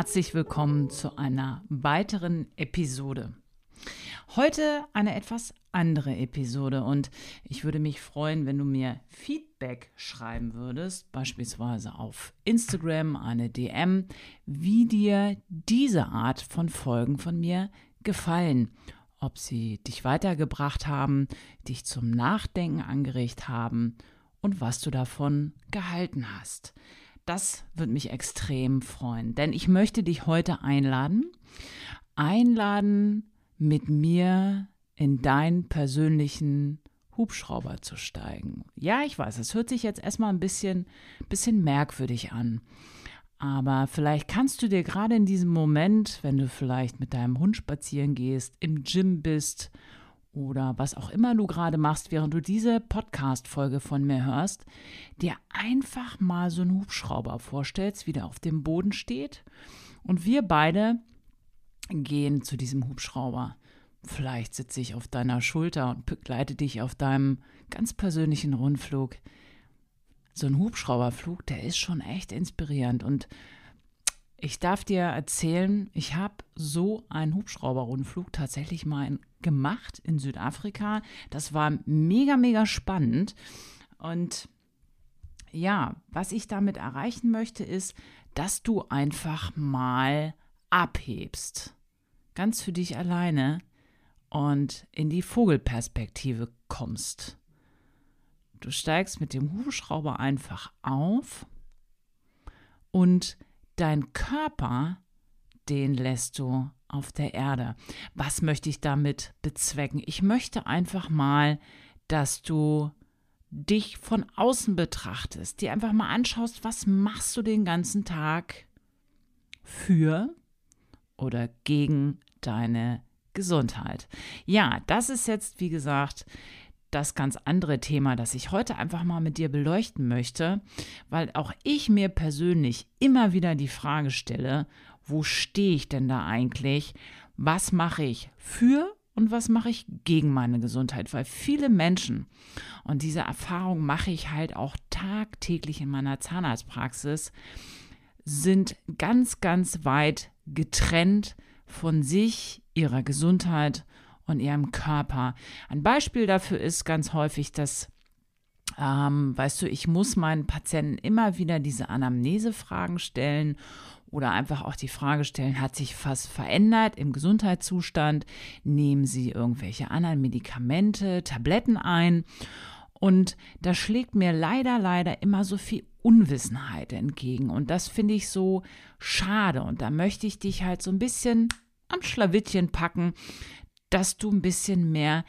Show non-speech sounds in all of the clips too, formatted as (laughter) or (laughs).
herzlich willkommen zu einer weiteren Episode. Heute eine etwas andere Episode und ich würde mich freuen, wenn du mir Feedback schreiben würdest, beispielsweise auf Instagram, eine DM, wie dir diese Art von Folgen von mir gefallen. Ob sie dich weitergebracht haben, dich zum Nachdenken angeregt haben und was du davon gehalten hast. Das würde mich extrem freuen, denn ich möchte dich heute einladen, einladen, mit mir in deinen persönlichen Hubschrauber zu steigen. Ja, ich weiß, es hört sich jetzt erstmal ein bisschen, bisschen merkwürdig an. Aber vielleicht kannst du dir gerade in diesem Moment, wenn du vielleicht mit deinem Hund spazieren gehst, im Gym bist oder was auch immer du gerade machst, während du diese Podcast-Folge von mir hörst, dir einfach mal so einen Hubschrauber vorstellst, wie der auf dem Boden steht. Und wir beide gehen zu diesem Hubschrauber. Vielleicht sitze ich auf deiner Schulter und begleite dich auf deinem ganz persönlichen Rundflug. So ein Hubschrauberflug, der ist schon echt inspirierend. Und ich darf dir erzählen, ich habe so einen Hubschrauberrundflug tatsächlich mal gemacht in Südafrika. Das war mega, mega spannend. Und ja, was ich damit erreichen möchte, ist, dass du einfach mal abhebst. Ganz für dich alleine und in die Vogelperspektive kommst. Du steigst mit dem Hubschrauber einfach auf und dein Körper, den lässt du auf der Erde. Was möchte ich damit bezwecken? Ich möchte einfach mal, dass du dich von außen betrachtest, dir einfach mal anschaust, was machst du den ganzen Tag für oder gegen deine Gesundheit. Ja, das ist jetzt, wie gesagt, das ganz andere Thema, das ich heute einfach mal mit dir beleuchten möchte, weil auch ich mir persönlich immer wieder die Frage stelle, wo stehe ich denn da eigentlich? Was mache ich für und was mache ich gegen meine Gesundheit? Weil viele Menschen, und diese Erfahrung mache ich halt auch tagtäglich in meiner Zahnarztpraxis, sind ganz, ganz weit getrennt von sich, ihrer Gesundheit und ihrem Körper. Ein Beispiel dafür ist ganz häufig, dass ähm, weißt du, ich muss meinen Patienten immer wieder diese Anamnesefragen stellen oder einfach auch die Frage stellen, hat sich was verändert im Gesundheitszustand? Nehmen Sie irgendwelche anderen Medikamente, Tabletten ein? Und da schlägt mir leider, leider immer so viel Unwissenheit entgegen. Und das finde ich so schade. Und da möchte ich dich halt so ein bisschen am Schlawittchen packen, dass du ein bisschen mehr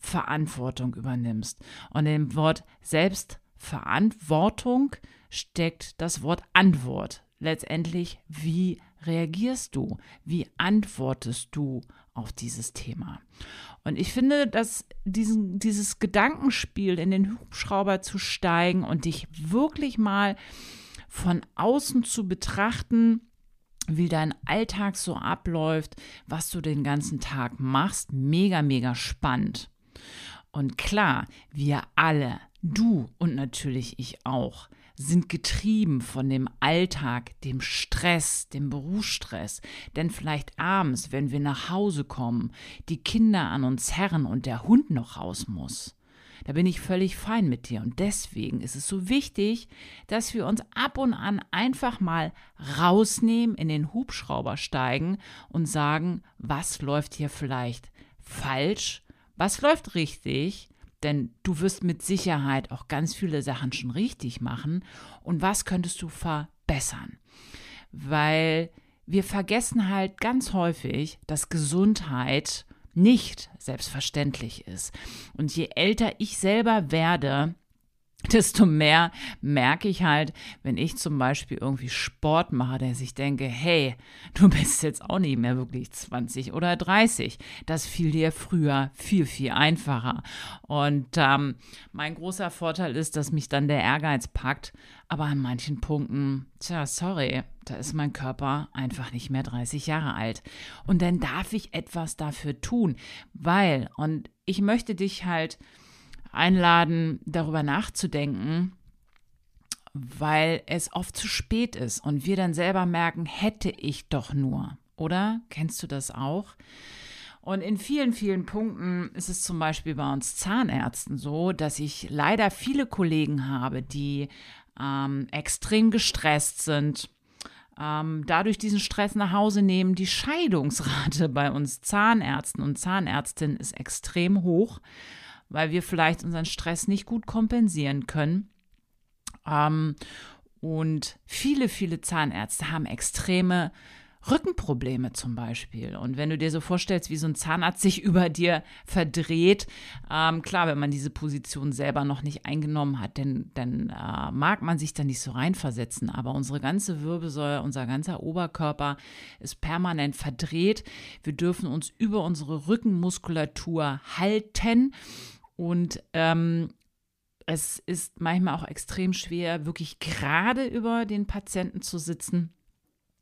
Selbstverantwortung übernimmst. Und im Wort Selbstverantwortung steckt das Wort Antwort. Letztendlich, wie reagierst du? Wie antwortest du auf dieses Thema? Und ich finde, dass diesen, dieses Gedankenspiel in den Hubschrauber zu steigen und dich wirklich mal von außen zu betrachten, wie dein Alltag so abläuft, was du den ganzen Tag machst. Mega, mega spannend. Und klar, wir alle, du und natürlich ich auch, sind getrieben von dem Alltag, dem Stress, dem Berufsstress. Denn vielleicht abends, wenn wir nach Hause kommen, die Kinder an uns herren und der Hund noch raus muss. Da bin ich völlig fein mit dir. Und deswegen ist es so wichtig, dass wir uns ab und an einfach mal rausnehmen, in den Hubschrauber steigen und sagen, was läuft hier vielleicht falsch, was läuft richtig, denn du wirst mit Sicherheit auch ganz viele Sachen schon richtig machen. Und was könntest du verbessern? Weil wir vergessen halt ganz häufig, dass Gesundheit nicht selbstverständlich ist. Und je älter ich selber werde, desto mehr merke ich halt, wenn ich zum Beispiel irgendwie Sport mache, dass ich denke, hey, du bist jetzt auch nicht mehr wirklich 20 oder 30. Das fiel dir früher viel, viel einfacher. Und ähm, mein großer Vorteil ist, dass mich dann der Ehrgeiz packt. Aber an manchen Punkten, tja, sorry, da ist mein Körper einfach nicht mehr 30 Jahre alt. Und dann darf ich etwas dafür tun, weil, und ich möchte dich halt einladen, darüber nachzudenken, weil es oft zu spät ist und wir dann selber merken, hätte ich doch nur. Oder? Kennst du das auch? Und in vielen, vielen Punkten ist es zum Beispiel bei uns Zahnärzten so, dass ich leider viele Kollegen habe, die ähm, extrem gestresst sind, ähm, dadurch diesen Stress nach Hause nehmen. Die Scheidungsrate (laughs) bei uns Zahnärzten und Zahnärztinnen ist extrem hoch, weil wir vielleicht unseren Stress nicht gut kompensieren können. Ähm, und viele, viele Zahnärzte haben extreme Rückenprobleme zum Beispiel. Und wenn du dir so vorstellst, wie so ein Zahnarzt sich (laughs) über dir verdreht, ähm, klar, wenn man diese Position selber noch nicht eingenommen hat, dann, dann äh, mag man sich da nicht so reinversetzen. Aber unsere ganze Wirbelsäule, unser ganzer Oberkörper ist permanent verdreht. Wir dürfen uns über unsere Rückenmuskulatur halten. Und ähm, es ist manchmal auch extrem schwer, wirklich gerade über den Patienten zu sitzen.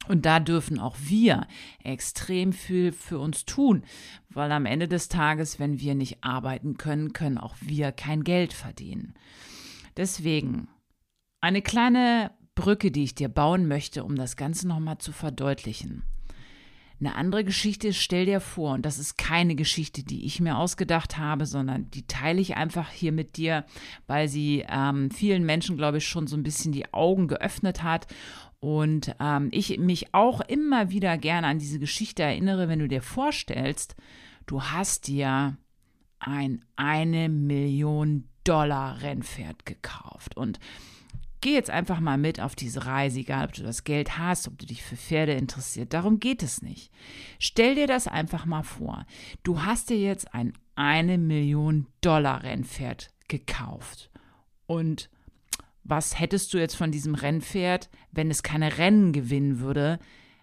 Und da dürfen auch wir extrem viel für uns tun, weil am Ende des Tages, wenn wir nicht arbeiten können, können auch wir kein Geld verdienen. Deswegen eine kleine Brücke, die ich dir bauen möchte, um das Ganze nochmal zu verdeutlichen. Eine andere Geschichte stell dir vor, und das ist keine Geschichte, die ich mir ausgedacht habe, sondern die teile ich einfach hier mit dir, weil sie ähm, vielen Menschen, glaube ich, schon so ein bisschen die Augen geöffnet hat. Und ähm, ich mich auch immer wieder gerne an diese Geschichte erinnere, wenn du dir vorstellst, du hast dir ein eine Million Dollar Rennpferd gekauft. Und geh jetzt einfach mal mit auf diese Reise, egal ob du das Geld hast, ob du dich für Pferde interessiert. Darum geht es nicht. Stell dir das einfach mal vor. Du hast dir jetzt ein eine Million Dollar Rennpferd gekauft und was hättest du jetzt von diesem Rennpferd, wenn es keine Rennen gewinnen würde?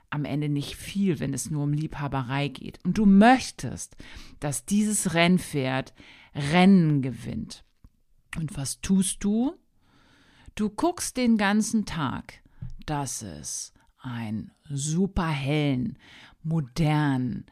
Am Ende nicht viel, wenn es nur um Liebhaberei geht. Und du möchtest, dass dieses Rennpferd Rennen gewinnt. Und was tust du? Du guckst den ganzen Tag, dass es einen super hellen, modernen,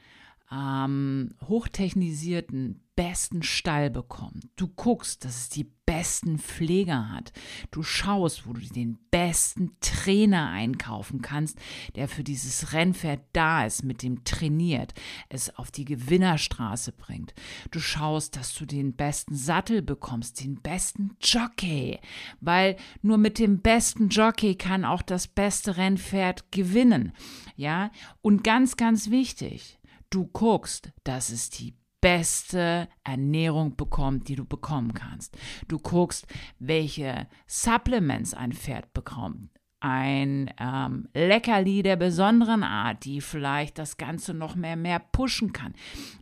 ähm, hochtechnisierten, besten Stall bekommt. Du guckst, dass es die besten Pfleger hat. Du schaust, wo du den besten Trainer einkaufen kannst, der für dieses Rennpferd da ist, mit dem trainiert, es auf die Gewinnerstraße bringt. Du schaust, dass du den besten Sattel bekommst, den besten Jockey, weil nur mit dem besten Jockey kann auch das beste Rennpferd gewinnen. Ja, und ganz, ganz wichtig, du guckst, dass es die beste Ernährung bekommt, die du bekommen kannst. Du guckst, welche Supplements ein Pferd bekommt. Ein ähm, Leckerli der besonderen Art, die vielleicht das Ganze noch mehr, mehr pushen kann.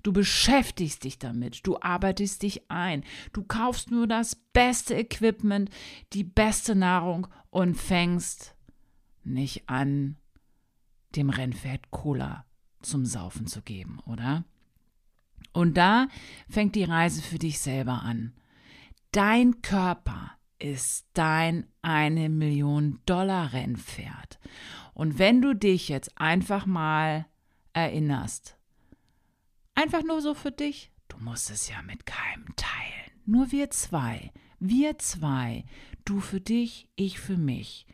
Du beschäftigst dich damit, du arbeitest dich ein, du kaufst nur das beste Equipment, die beste Nahrung und fängst nicht an, dem Rennpferd Cola zum Saufen zu geben, oder? Und da fängt die Reise für dich selber an. Dein Körper ist dein eine Million Dollar Rennpferd. Und wenn du dich jetzt einfach mal erinnerst, einfach nur so für dich, du musst es ja mit keinem teilen, nur wir zwei, wir zwei, du für dich, ich für mich.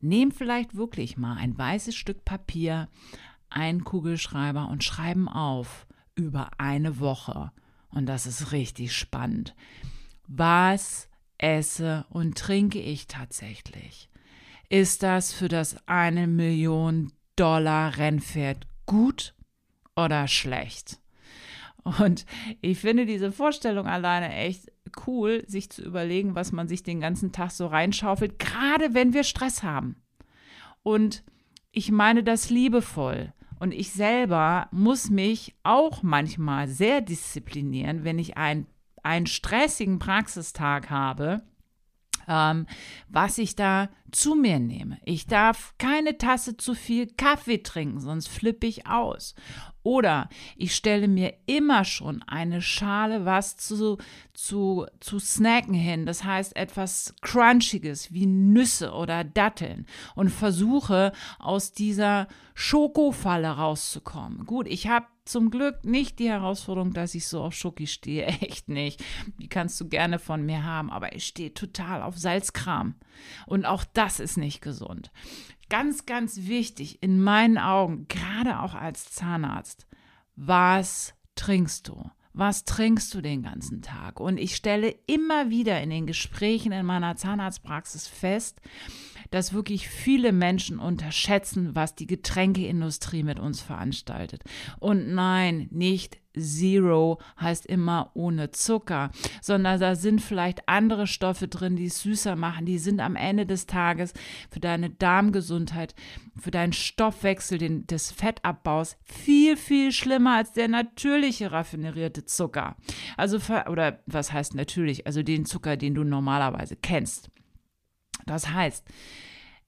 Nehm vielleicht wirklich mal ein weißes Stück Papier, einen Kugelschreiber und schreiben auf über eine Woche. Und das ist richtig spannend. Was esse und trinke ich tatsächlich? Ist das für das eine Million Dollar Rennpferd gut oder schlecht? Und ich finde diese Vorstellung alleine echt cool, sich zu überlegen, was man sich den ganzen Tag so reinschaufelt, gerade wenn wir Stress haben. Und ich meine das liebevoll. Und ich selber muss mich auch manchmal sehr disziplinieren, wenn ich ein, einen stressigen Praxistag habe, ähm, was ich da zu mir nehme. Ich darf keine Tasse zu viel Kaffee trinken, sonst flippe ich aus. Oder ich stelle mir immer schon eine Schale was zu, zu, zu snacken hin. Das heißt etwas Crunchiges wie Nüsse oder Datteln und versuche aus dieser Schokofalle rauszukommen. Gut, ich habe zum Glück nicht die Herausforderung, dass ich so auf Schoki stehe. (laughs) Echt nicht. Die kannst du gerne von mir haben, aber ich stehe total auf Salzkram. Und auch das ist nicht gesund ganz, ganz wichtig in meinen Augen, gerade auch als Zahnarzt, was trinkst du? Was trinkst du den ganzen Tag? Und ich stelle immer wieder in den Gesprächen in meiner Zahnarztpraxis fest, dass wirklich viele Menschen unterschätzen, was die Getränkeindustrie mit uns veranstaltet. Und nein, nicht Zero heißt immer ohne Zucker, sondern da sind vielleicht andere Stoffe drin, die es süßer machen. Die sind am Ende des Tages für deine Darmgesundheit, für deinen Stoffwechsel, den, des Fettabbaus viel, viel schlimmer als der natürliche raffinerierte Zucker. Also, oder was heißt natürlich? Also den Zucker, den du normalerweise kennst. Das heißt,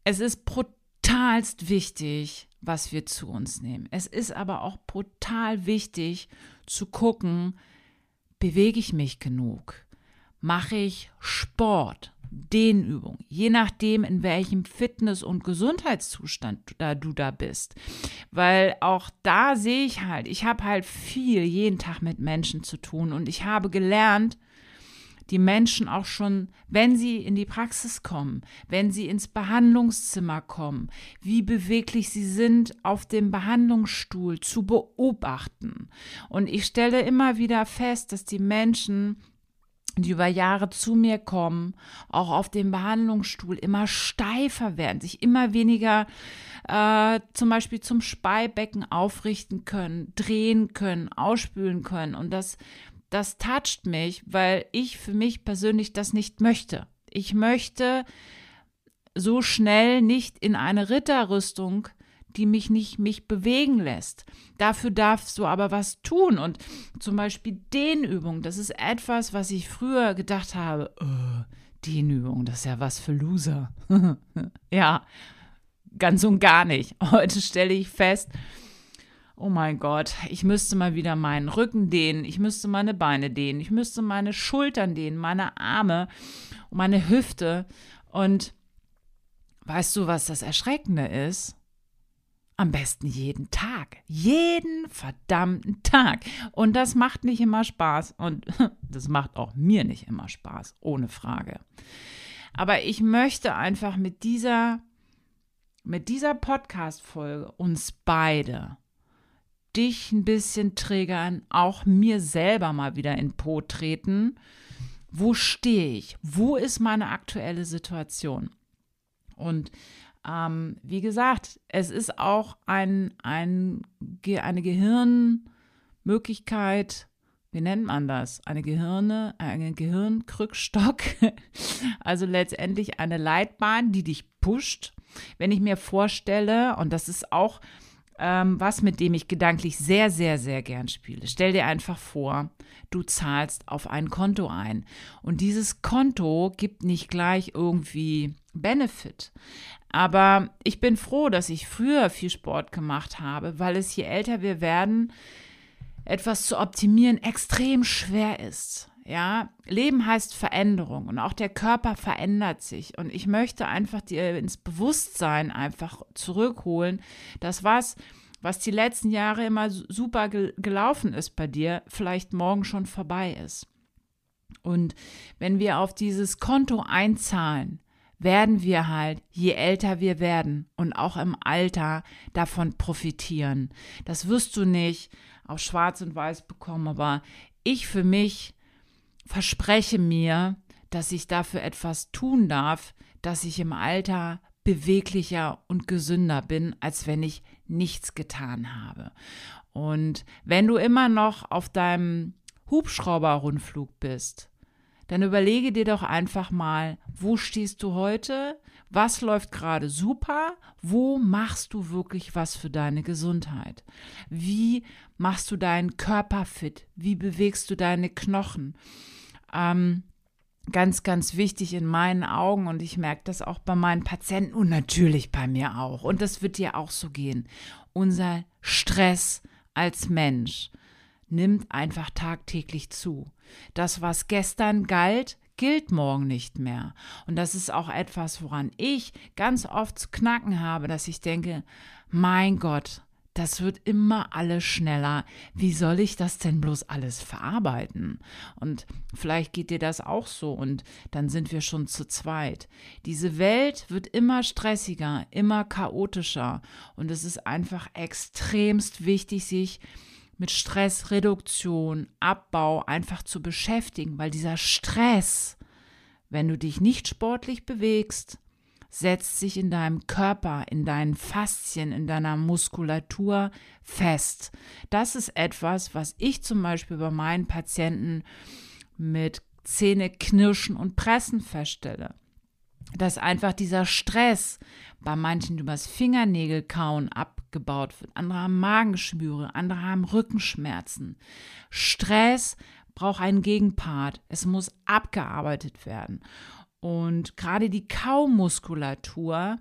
es ist brutalst wichtig, was wir zu uns nehmen. Es ist aber auch brutal wichtig zu gucken, bewege ich mich genug? Mache ich Sport? Dehnübung, je nachdem, in welchem Fitness- und Gesundheitszustand da du da bist. Weil auch da sehe ich halt, ich habe halt viel jeden Tag mit Menschen zu tun und ich habe gelernt, die Menschen auch schon, wenn sie in die Praxis kommen, wenn sie ins Behandlungszimmer kommen, wie beweglich sie sind auf dem Behandlungsstuhl zu beobachten. Und ich stelle immer wieder fest, dass die Menschen die über Jahre zu mir kommen, auch auf dem Behandlungsstuhl immer steifer werden, sich immer weniger äh, zum Beispiel zum Speibecken aufrichten können, drehen können, ausspülen können. Und das das toucht mich, weil ich für mich persönlich das nicht möchte. Ich möchte so schnell nicht in eine Ritterrüstung, die mich nicht mich bewegen lässt. Dafür darfst du aber was tun und zum Beispiel Dehnübung. Das ist etwas, was ich früher gedacht habe. Oh, Dehnübung, das ist ja was für Loser. (laughs) ja, ganz und gar nicht. Heute stelle ich fest, oh mein Gott, ich müsste mal wieder meinen Rücken dehnen, ich müsste meine Beine dehnen, ich müsste meine Schultern dehnen, meine Arme meine Hüfte. Und weißt du, was das Erschreckende ist? Am besten jeden Tag. Jeden verdammten Tag. Und das macht nicht immer Spaß. Und (laughs) das macht auch mir nicht immer Spaß, ohne Frage. Aber ich möchte einfach mit dieser, mit dieser Podcast-Folge uns beide dich ein bisschen triggern, auch mir selber mal wieder in Po treten. Wo stehe ich? Wo ist meine aktuelle Situation? Und ähm, wie gesagt, es ist auch ein, ein, eine Gehirnmöglichkeit, wie nennt man das? Eine Gehirne, einen Gehirnkrückstock, (laughs) also letztendlich eine Leitbahn, die dich pusht. Wenn ich mir vorstelle, und das ist auch ähm, was, mit dem ich gedanklich sehr, sehr, sehr gern spiele. Stell dir einfach vor, du zahlst auf ein Konto ein und dieses Konto gibt nicht gleich irgendwie Benefit. Aber ich bin froh, dass ich früher viel Sport gemacht habe, weil es je älter wir werden, etwas zu optimieren extrem schwer ist. Ja, Leben heißt Veränderung und auch der Körper verändert sich. Und ich möchte einfach dir ins Bewusstsein einfach zurückholen, dass was, was die letzten Jahre immer super gelaufen ist bei dir, vielleicht morgen schon vorbei ist. Und wenn wir auf dieses Konto einzahlen, werden wir halt, je älter wir werden und auch im Alter davon profitieren. Das wirst du nicht auf schwarz und weiß bekommen, aber ich für mich verspreche mir, dass ich dafür etwas tun darf, dass ich im Alter beweglicher und gesünder bin, als wenn ich nichts getan habe. Und wenn du immer noch auf deinem Hubschrauberrundflug bist, dann überlege dir doch einfach mal, wo stehst du heute? Was läuft gerade super? Wo machst du wirklich was für deine Gesundheit? Wie machst du deinen Körper fit? Wie bewegst du deine Knochen? Ähm, ganz, ganz wichtig in meinen Augen und ich merke das auch bei meinen Patienten und natürlich bei mir auch. Und das wird dir auch so gehen. Unser Stress als Mensch nimmt einfach tagtäglich zu. Das, was gestern galt, gilt morgen nicht mehr. Und das ist auch etwas, woran ich ganz oft zu knacken habe, dass ich denke, mein Gott, das wird immer alles schneller. Wie soll ich das denn bloß alles verarbeiten? Und vielleicht geht dir das auch so und dann sind wir schon zu zweit. Diese Welt wird immer stressiger, immer chaotischer und es ist einfach extremst wichtig, sich mit Stressreduktion, Abbau einfach zu beschäftigen, weil dieser Stress, wenn du dich nicht sportlich bewegst, setzt sich in deinem Körper, in deinen Faszien, in deiner Muskulatur fest. Das ist etwas, was ich zum Beispiel bei meinen Patienten mit Zähne knirschen und pressen feststelle. Dass einfach dieser Stress bei manchen übers Fingernägel kauen abgebaut wird. Andere haben Magenschwüre, andere haben Rückenschmerzen. Stress braucht einen Gegenpart. Es muss abgearbeitet werden. Und gerade die Kaumuskulatur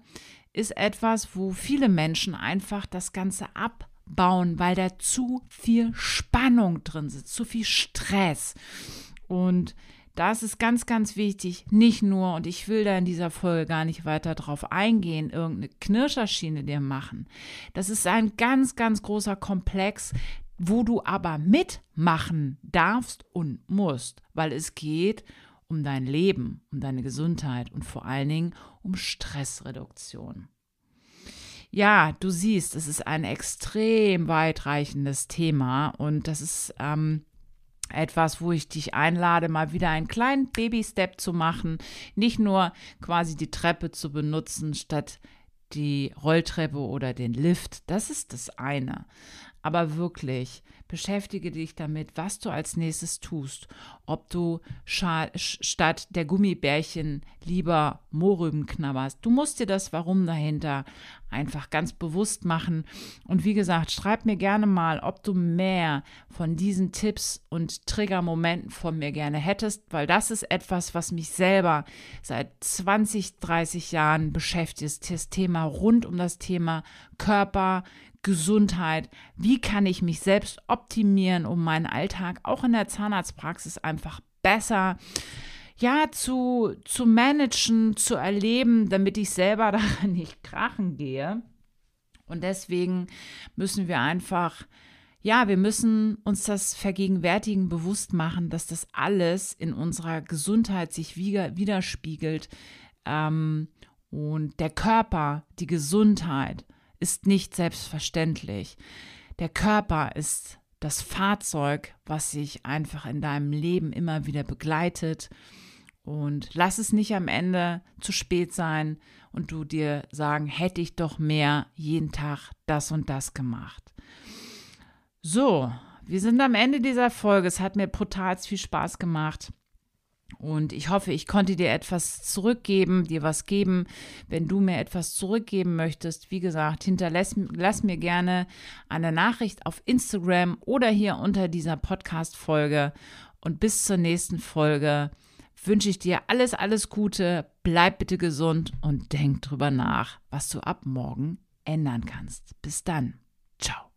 ist etwas, wo viele Menschen einfach das Ganze abbauen, weil da zu viel Spannung drin sitzt, zu viel Stress. Und das ist ganz, ganz wichtig. Nicht nur, und ich will da in dieser Folge gar nicht weiter drauf eingehen, irgendeine Knirscherschiene dir machen. Das ist ein ganz, ganz großer Komplex, wo du aber mitmachen darfst und musst, weil es geht um dein Leben, um deine Gesundheit und vor allen Dingen um Stressreduktion. Ja, du siehst, es ist ein extrem weitreichendes Thema und das ist ähm, etwas, wo ich dich einlade, mal wieder einen kleinen Baby-Step zu machen, nicht nur quasi die Treppe zu benutzen statt die Rolltreppe oder den Lift. Das ist das eine. Aber wirklich, beschäftige dich damit, was du als nächstes tust. Ob du statt der Gummibärchen lieber Mohrrüben knabberst. Du musst dir das Warum dahinter einfach ganz bewusst machen. Und wie gesagt, schreib mir gerne mal, ob du mehr von diesen Tipps und Triggermomenten von mir gerne hättest, weil das ist etwas, was mich selber seit 20, 30 Jahren beschäftigt. Das Thema rund um das Thema Körper, Gesundheit, wie kann ich mich selbst optimieren, um meinen Alltag auch in der Zahnarztpraxis einfach besser ja, zu, zu managen, zu erleben, damit ich selber (laughs) daran nicht krachen gehe. Und deswegen müssen wir einfach, ja, wir müssen uns das vergegenwärtigen, bewusst machen, dass das alles in unserer Gesundheit sich widerspiegelt. Ähm, und der Körper, die Gesundheit, ist nicht selbstverständlich. Der Körper ist das Fahrzeug, was sich einfach in deinem Leben immer wieder begleitet. Und lass es nicht am Ende zu spät sein und du dir sagen, hätte ich doch mehr jeden Tag das und das gemacht. So, wir sind am Ende dieser Folge. Es hat mir brutal viel Spaß gemacht. Und ich hoffe, ich konnte dir etwas zurückgeben, dir was geben. Wenn du mir etwas zurückgeben möchtest, wie gesagt, hinterlass lass mir gerne eine Nachricht auf Instagram oder hier unter dieser Podcast-Folge. Und bis zur nächsten Folge wünsche ich dir alles, alles Gute. Bleib bitte gesund und denk drüber nach, was du ab morgen ändern kannst. Bis dann. Ciao.